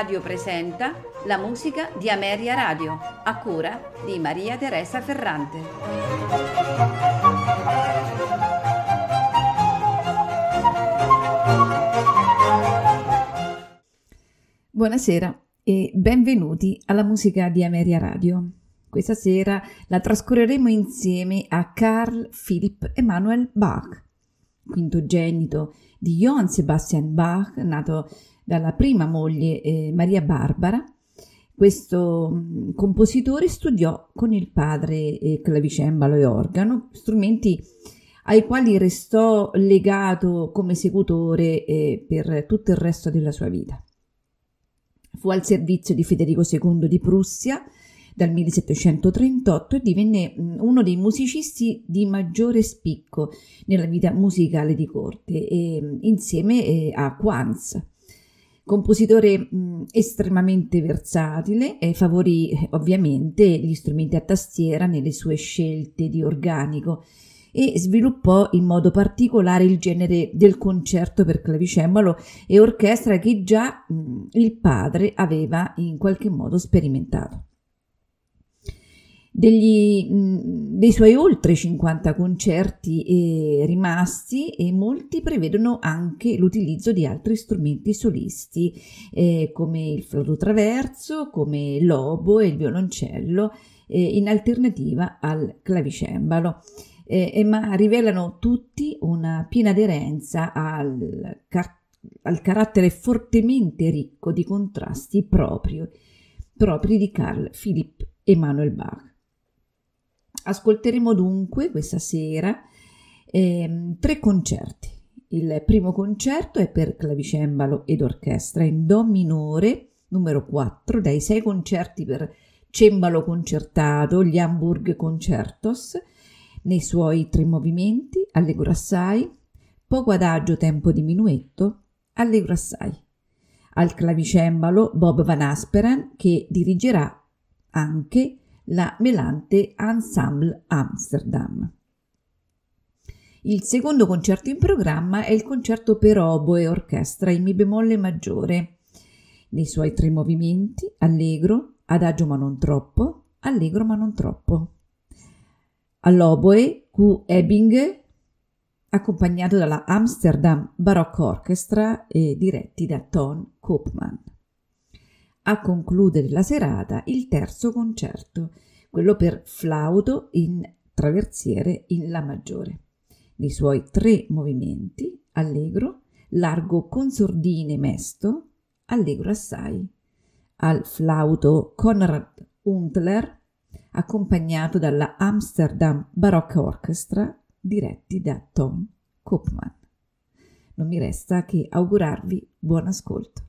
Radio presenta la musica di Ameria Radio, a cura di Maria Teresa Ferrante. Buonasera e benvenuti alla musica di Ameria Radio. Questa sera la trascorreremo insieme a Carl Philipp Emanuel Bach, quintogenito di Johann Sebastian Bach, nato dalla prima moglie eh, Maria Barbara. Questo mh, compositore studiò con il padre eh, clavicembalo e organo, strumenti ai quali restò legato come esecutore eh, per tutto il resto della sua vita. Fu al servizio di Federico II di Prussia dal 1738 e divenne uno dei musicisti di maggiore spicco nella vita musicale di corte, e, insieme eh, a Quanz. Compositore mh, estremamente versatile, e favorì eh, ovviamente gli strumenti a tastiera nelle sue scelte di organico e sviluppò in modo particolare il genere del concerto per clavicembalo e orchestra che già mh, il padre aveva in qualche modo sperimentato. Degli, dei suoi oltre 50 concerti eh, rimasti e molti prevedono anche l'utilizzo di altri strumenti solisti eh, come il flauto traverso, come l'obo e il violoncello eh, in alternativa al clavicembalo. Eh, ma rivelano tutti una piena aderenza al, car- al carattere fortemente ricco di contrasti proprio, propri di Carl Philipp Emanuel Bach. Ascolteremo dunque questa sera eh, tre concerti. Il primo concerto è per clavicembalo ed orchestra in Do minore, numero 4, dai sei concerti per cembalo concertato, gli Hamburg Concertos, nei suoi tre movimenti, allegro assai, poco adagio tempo di minuetto, allegro assai. Al clavicembalo Bob Van Asperen che dirigerà anche la Melante Ensemble Amsterdam. Il secondo concerto in programma è il concerto per oboe e orchestra in Mi bemolle maggiore. Nei suoi tre movimenti, allegro, adagio ma non troppo, allegro ma non troppo. All'oboe Q. Ebbing, accompagnato dalla Amsterdam Baroque Orchestra e diretti da Ton Koopman a concludere la serata il terzo concerto, quello per flauto in traversiere in La maggiore. Nei suoi tre movimenti, allegro, largo con sordine mesto, allegro assai. Al flauto Konrad Untler, accompagnato dalla Amsterdam Baroque Orchestra, diretti da Tom Koopman. Non mi resta che augurarvi buon ascolto.